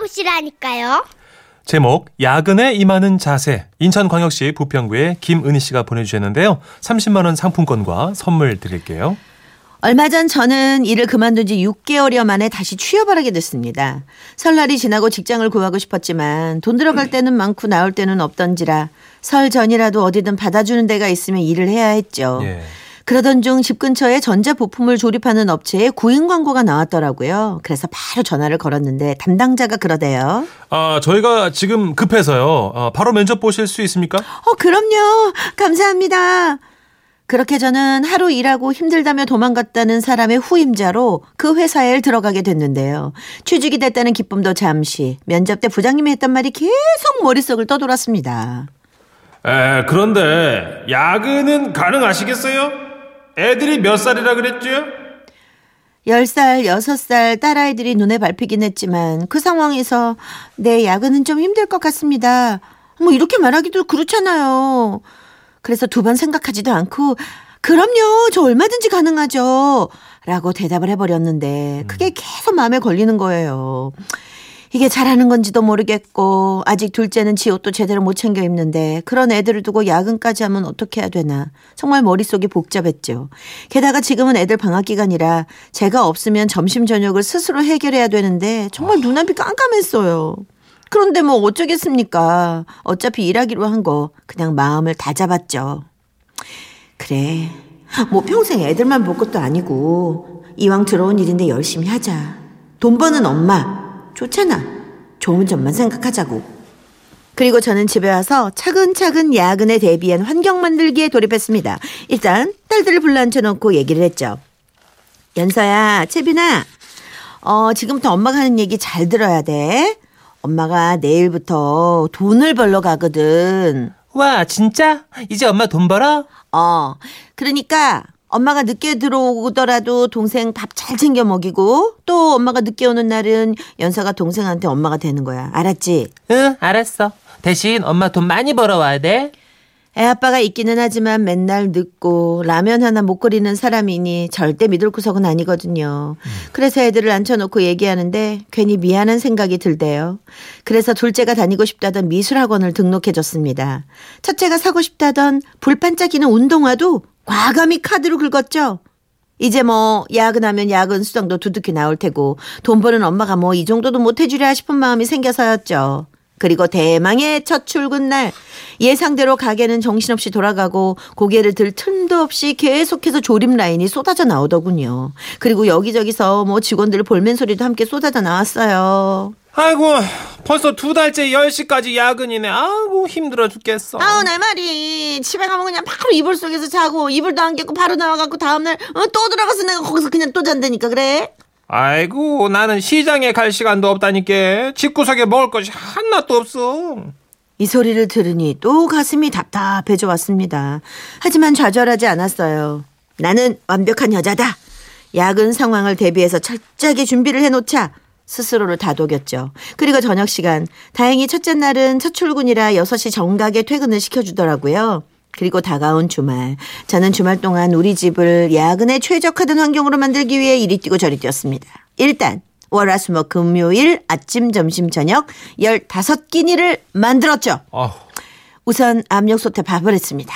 만나보시라니까요. 제목 야근에 임하는 자세 인천광역시 부평구의 김은희 씨가 보내주셨는데요. 30만 원 상품권과 선물 드릴게요. 얼마 전 저는 일을 그만둔 지 6개월여 만에 다시 취업을 하게 됐습니다. 설날이 지나고 직장을 구하고 싶었지만 돈 들어갈 때는 많고 나올 때는 없던지라 설 전이라도 어디든 받아주는 데가 있으면 일을 해야 했죠. 예. 그러던 중 집 근처에 전자 부품을 조립하는 업체에 구인 광고가 나왔더라고요. 그래서 바로 전화를 걸었는데 담당자가 그러대요. 아 저희가 지금 급해서요. 어, 바로 면접 보실 수 있습니까? 어, 그럼요. 감사합니다. 그렇게 저는 하루 일하고 힘들다며 도망갔다는 사람의 후임자로 그 회사에 들어가게 됐는데요. 취직이 됐다는 기쁨도 잠시, 면접 때 부장님이 했던 말이 계속 머릿속을 떠돌았습니다. 에, 그런데 야근은 가능하시겠어요? 애들이 몇 살이라 그랬죠? 10살, 6살 딸아이들이 눈에 밟히긴 했지만 그 상황에서 내 야근은 좀 힘들 것 같습니다. 뭐 이렇게 말하기도 그렇잖아요. 그래서 두 번 생각하지도 않고 그럼요, 저 얼마든지 가능하죠. 라고 대답을 해버렸는데 그게 계속 마음에 걸리는 거예요. 이게 잘하는 건지도 모르겠고 아직 둘째는 지 옷도 제대로 못 챙겨 입는데 그런 애들을 두고 야근까지 하면 어떻게 해야 되나 정말 머릿속이 복잡했죠. 게다가 지금은 애들 방학 기간이라 제가 없으면 점심 저녁을 스스로 해결해야 되는데 정말 눈앞이 깜깜했어요. 그런데 뭐 어쩌겠습니까. 어차피 일하기로 한 거 그냥 마음을 다 잡았죠. 그래. 뭐 평생 애들만 볼 것도 아니고 이왕 들어온 일인데 열심히 하자. 돈 버는 엄마 좋잖아. 좋은 점만 생각하자고. 그리고 저는 집에 와서 차근차근 야근에 대비한 환경 만들기에 돌입했습니다. 일단 딸들을 불러 앉혀놓고 얘기를 했죠. 연서야, 채빈아, 어, 지금부터 엄마가 하는 얘기 잘 들어야 돼. 엄마가 내일부터 돈을 벌러 가거든. 와, 진짜? 이제 엄마 돈 벌어? 어, 그러니까 엄마가 늦게 들어오더라도 동생 밥 잘 챙겨 먹이고 또 엄마가 늦게 오는 날은 연서가 동생한테 엄마가 되는 거야. 알았지? 응, 알았어. 대신 엄마 돈 많이 벌어와야 돼. 애 아빠가 있기는 하지만 맨날 늦고 라면 하나 못 끓이는 사람이니 절대 믿을 구석은 아니거든요. 그래서 애들을 앉혀놓고 얘기하는데 괜히 미안한 생각이 들대요. 그래서 둘째가 다니고 싶다던 미술학원을 등록해줬습니다. 첫째가 사고 싶다던 불 반짝이는 운동화도 과감히 카드로 긁었죠. 이제 뭐 야근하면 야근 수당도 두둑히 나올 테고 돈 버는 엄마가 뭐 이 정도도 못 해주랴 싶은 마음이 생겨서였죠. 그리고 대망의 첫 출근 날 예상대로 가게는 정신없이 돌아가고 고개를 들 틈도 없이 계속해서 조립 라인이 쏟아져 나오더군요. 그리고 여기저기서 뭐 직원들 볼멘 소리도 함께 쏟아져 나왔어요. 아이고, 벌써 두 달째 10시까지 야근이네. 아이고, 힘들어 죽겠어. 아우 내 말이 집에 가면 그냥 바로 이불 속에서 자고 이불도 안 깼고 바로 나와갖고 다음날 어, 또 들어가서 내가 거기서 그냥 또 잔다니까 그래? 아이고, 나는 시장에 갈 시간도 없다니까. 집구석에 먹을 것이 하나도 없어. 이 소리를 들으니 또 가슴이 답답해져 왔습니다. 하지만 좌절하지 않았어요. 나는 완벽한 여자다. 야근 상황을 대비해서 철저하게 준비를 해놓자 스스로를 다독였죠. 그리고 저녁 시간 다행히 첫째 날은 첫 출근이라 6시 정각에 퇴근을 시켜주더라고요. 그리고 다가온 주말 저는 주말 동안 우리 집을 야근에 최적화된 환경으로 만들기 위해 이리 뛰고 저리 뛰었습니다. 일단 월화수목 금요일 아침 점심 저녁 15끼니를 만들었죠. 우선 압력솥에 밥을 했습니다.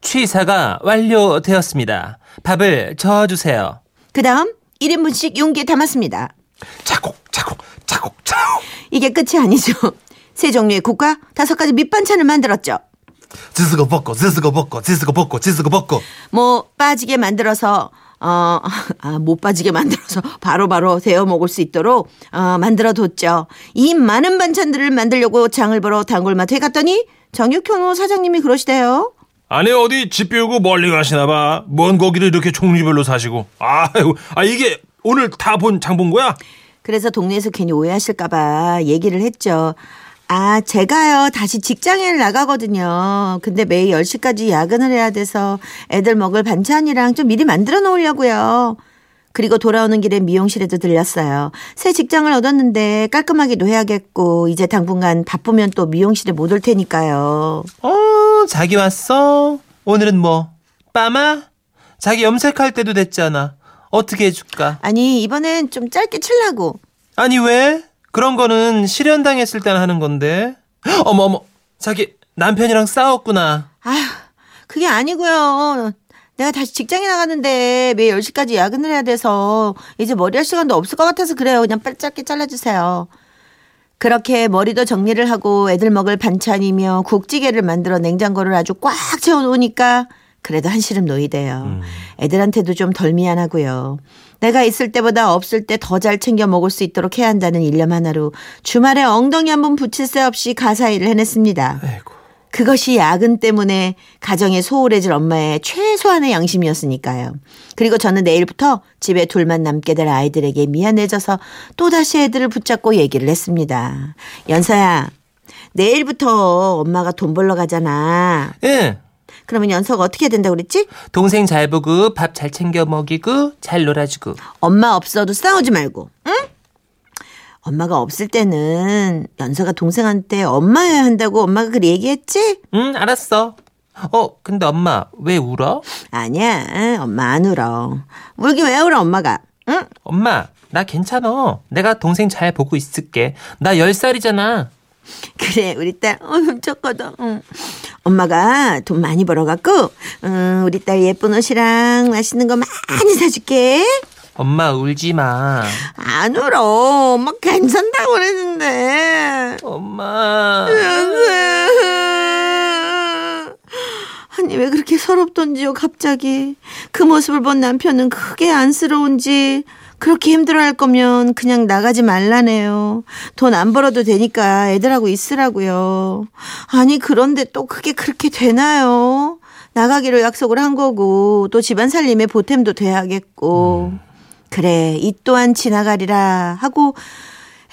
취사가 완료되었습니다. 밥을 저어주세요. 그 다음 1인분씩 용기에 담았습니다. 차곡 차곡 차곡 차곡. 이게 끝이 아니죠. 세 종류의 국과 다섯 가지 밑반찬을 만들었죠. 지스고 벗고 지스고 벗고 지스고 벗고 지스고 벗고. 뭐 빠지게 만들어서 어, 아, 못 빠지게 만들어서 바로 바로 데워 먹을 수 있도록 어, 만들어 뒀죠. 이 많은 반찬들을 만들려고 장을 보러 단골마트에 갔더니 정육현호 사장님이 그러시대요. 아니 어디 집 비우고 멀리 가시나 봐. 뭔 고기를 이렇게 종류별로 사시고. 아이고, 아 이게 오늘 다 본 장본 거야? 그래서 동네에서 괜히 오해하실까봐 얘기를 했죠. 아, 제가요, 다시 직장에 나가거든요. 근데 매일 10시까지 야근을 해야 돼서 애들 먹을 반찬이랑 좀 미리 만들어 놓으려고요. 그리고 돌아오는 길에 미용실에도 들렸어요. 새 직장을 얻었는데 깔끔하기도 해야겠고, 이제 당분간 바쁘면 또 미용실에 못 올 테니까요. 어, 자기 왔어? 오늘은 뭐? 빠마? 자기 염색할 때도 됐잖아. 어떻게 해줄까? 아니, 이번엔 좀 짧게 칠라고. 아니 왜? 그런 거는 실현당했을 때나 하는 건데. 어머 어머 자기 남편이랑 싸웠구나. 아휴, 그게 아니고요. 내가 다시 직장에 나가는데 매일 10시까지 야근을 해야 돼서 이제 머리 할 시간도 없을 것 같아서 그래요. 그냥 빨리 짧게 잘라주세요. 그렇게 머리도 정리를 하고 애들 먹을 반찬이며 국찌개를 만들어 냉장고를 아주 꽉 채워놓으니까 그래도 한시름 놓이대요. 애들한테도 좀 덜 미안하고요. 내가 있을 때보다 없을 때 더 잘 챙겨 먹을 수 있도록 해야 한다는 일념 하나로 주말에 엉덩이 한 번 붙일 새 없이 가사 일을 해냈습니다. 아이고. 그것이 야근 때문에 가정에 소홀해질 엄마의 최소한의 양심이었으니까요. 그리고 저는 내일부터 집에 둘만 남게 될 아이들에게 미안해져서 또다시 애들을 붙잡고 얘기를 했습니다. 연서야, 내일부터 엄마가 돈 벌러 가잖아. 예. 그러면 연서가 어떻게 해야 된다고 그랬지? 동생 잘 보고 밥 잘 챙겨 먹이고 잘 놀아주고. 엄마 없어도 싸우지 말고, 응? 엄마가 없을 때는 연서가 동생한테 엄마여야 한다고 엄마가 그렇게 얘기했지? 응 알았어. 어 근데 엄마 왜 울어? 아니야, 엄마 안 울어. 울긴 왜 울어, 엄마가? 응? 엄마 나 괜찮아. 내가 동생 잘 보고 있을게. 나 10살이잖아. 그래, 우리 딸, 어, 훔쳤거든. 응. 엄마가 돈 많이 벌어갖고, 음, 우리 딸 예쁜 옷이랑 맛있는 거 많이 사줄게. 엄마 울지 마. 안 울어. 엄마 괜찮다고 그랬는데. 엄마. 아니, 왜 그렇게 서럽던지요, 갑자기. 그 모습을 본 남편은 크게 안쓰러운지, 그렇게 힘들어 할 거면 그냥 나가지 말라네요. 돈 안 벌어도 되니까 애들하고 있으라고요. 아니, 그런데 또 그게 그렇게 되나요? 나가기로 약속을 한 거고, 또 집안 살림에 보탬도 돼야겠고. 그래, 이 또한 지나가리라 하고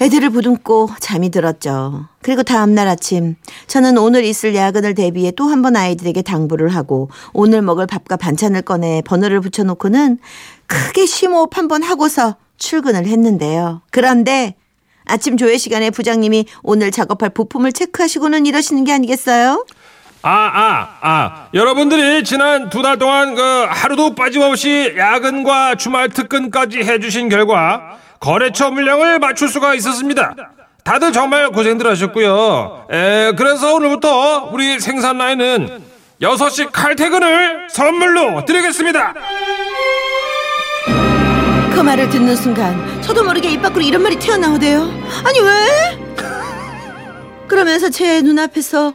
애들을 부둥고 잠이 들었죠. 그리고 다음날 아침 저는 오늘 있을 야근을 대비해 또 한 번 아이들에게 당부를 하고 오늘 먹을 밥과 반찬을 꺼내 번호를 붙여놓고는 크게 심호흡 한 번 하고서 출근을 했는데요. 그런데 아침 조회 시간에 부장님이 오늘 작업할 부품을 체크하시고는 이러시는 게 아니겠어요? 아, 아, 아. 여러분들이 지난 두 달 동안 그 하루도 빠짐없이 야근과 주말 특근까지 해주신 결과 거래처 물량을 맞출 수가 있었습니다. 다들 정말 고생들 하셨고요. 에, 그래서 오늘부터 우리 생산 라인은 6시 칼퇴근을 선물로 드리겠습니다. 그 말을 듣는 순간 저도 모르게 입 밖으로 이런 말이 튀어나오대요. 아니 왜? 그러면서 제 눈앞에서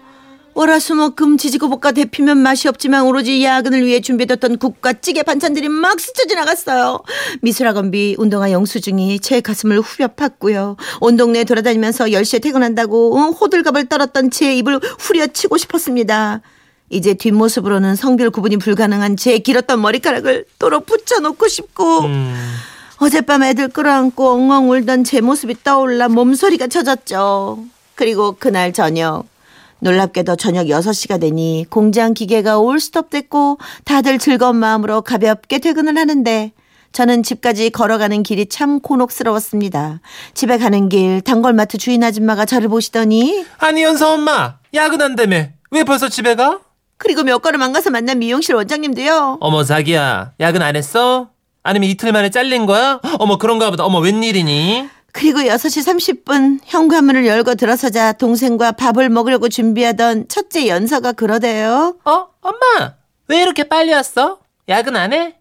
월화수목금 지지고볶아 데피면 맛이 없지만 오로지 야근을 위해 준비됐던 국과 찌개 반찬들이 막 스쳐 지나갔어요. 미술학원비 운동화 영수증이 제 가슴을 후벼 팠고요. 온 동네 돌아다니면서 10시에 퇴근한다고 어, 호들갑을 떨었던 제 입을 후려치고 싶었습니다. 이제 뒷모습으로는 성별 구분이 불가능한 제 길었던 머리카락을 도로 붙여놓고 싶고 음, 어젯밤 애들 끌어안고 엉엉 울던 제 모습이 떠올라 몸소리가 쳐졌죠. 그리고 그날 저녁 놀랍게도 저녁 6시가 되니 공장 기계가 올스톱 됐고 다들 즐거운 마음으로 가볍게 퇴근을 하는데 저는 집까지 걸어가는 길이 참 곤혹스러웠습니다. 집에 가는 길 단골마트 주인 아줌마가 저를 보시더니 아니 연서 엄마 야근한다며 왜 벌써 집에 가? 그리고 몇 걸음 안 가서 만난 미용실 원장님도요. 어머 자기야 야근 안 했어? 아니면 이틀 만에 잘린 거야? 어머 그런가 보다. 어머 웬일이니? 그리고 6시 30분 현관문을 열고 들어서자 동생과 밥을 먹으려고 준비하던 첫째 연서가 그러대요. 어 엄마 왜 이렇게 빨리 왔어? 야근 안 해?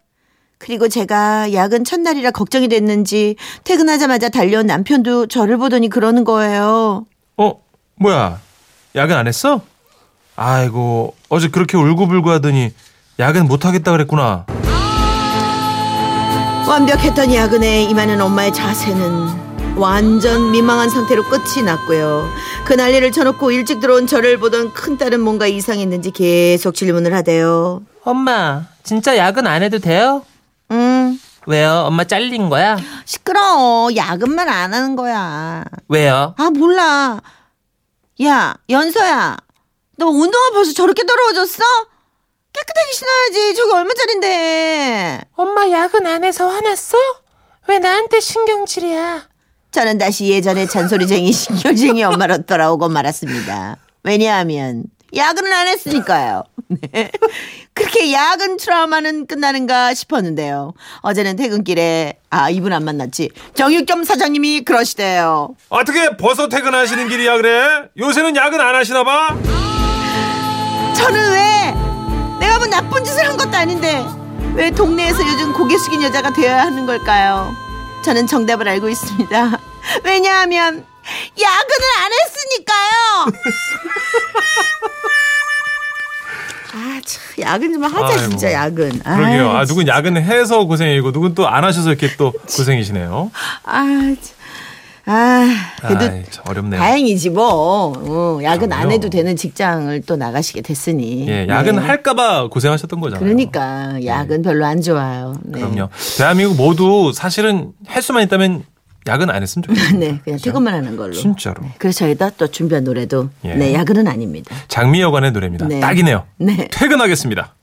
그리고 제가 야근 첫날이라 걱정이 됐는지 퇴근하자마자 달려온 남편도 저를 보더니 그러는 거예요. 어 뭐야 야근 안 했어? 아이고 어제 그렇게 울고불고 하더니 야근 못 하겠다 그랬구나. 완벽했던 야근에 임하는 엄마의 자세는 완전 민망한 상태로 끝이 났고요. 그 난리를 쳐놓고 일찍 들어온 저를 보던 큰딸은 뭔가 이상했는지 계속 질문을 하대요. 엄마 진짜 야근 안 해도 돼요? 음, 왜요? 엄마 잘린 거야? 시끄러워. 야근만 안 하는 거야. 왜요? 아, 몰라. 야, 연서야. 너 운동화 벌써 저렇게 더러워졌어? 깨끗하게 신어야지. 저기 얼마짜린데. 엄마 야근 안 해서 화났어? 왜 나한테 신경질이야? 저는 다시 예전의 잔소리쟁이 신경쟁이 엄마로 돌아오고 말았습니다. 왜냐하면 야근을 안 했으니까요. 네. 그렇게 야근 트라우마는 끝나는가 싶었는데요. 어제는 퇴근길에 아 이분 안 만났지. 정육점 사장님이 그러시대요. 어떻게 벌써 퇴근하시는 길이야 그래? 요새는 야근 안 하시나 봐? 저는 왜 내가 뭐 나쁜 짓을 한 것도 아닌데 왜 동네에서 요즘 고개 숙인 여자가 되어야 하는 걸까요? 저는 정답을 알고 있습니다. 왜냐하면 야근을 안 했으니까요. 아, 참, 야근 좀 하자, 아이고. 진짜, 야근. 그러게요. 아, 누군 야근해서 고생이고 누군 또 안 하셔서 이렇게 또 고생이시네요. 아, 참. 아, 그래도 아이, 참 어렵네요. 다행이지 뭐. 어, 야근 안 그럼요. 해도 되는 직장을 또 나가시게 됐으니. 예, 야근 네. 할까봐 고생하셨던 거잖아요. 그러니까 야근 별로 안 좋아요. 네. 그럼요. 대한민국 모두 사실은 할 수만 있다면 야근 안 했으면 좋겠어요. 네, 그냥 퇴근만 하는 걸로. 진짜로. 그래서 저희가 또 준비한 노래도 예. 네, 야근은 아닙니다. 장미여관의 노래입니다. 네. 딱이네요. 네. 퇴근하겠습니다.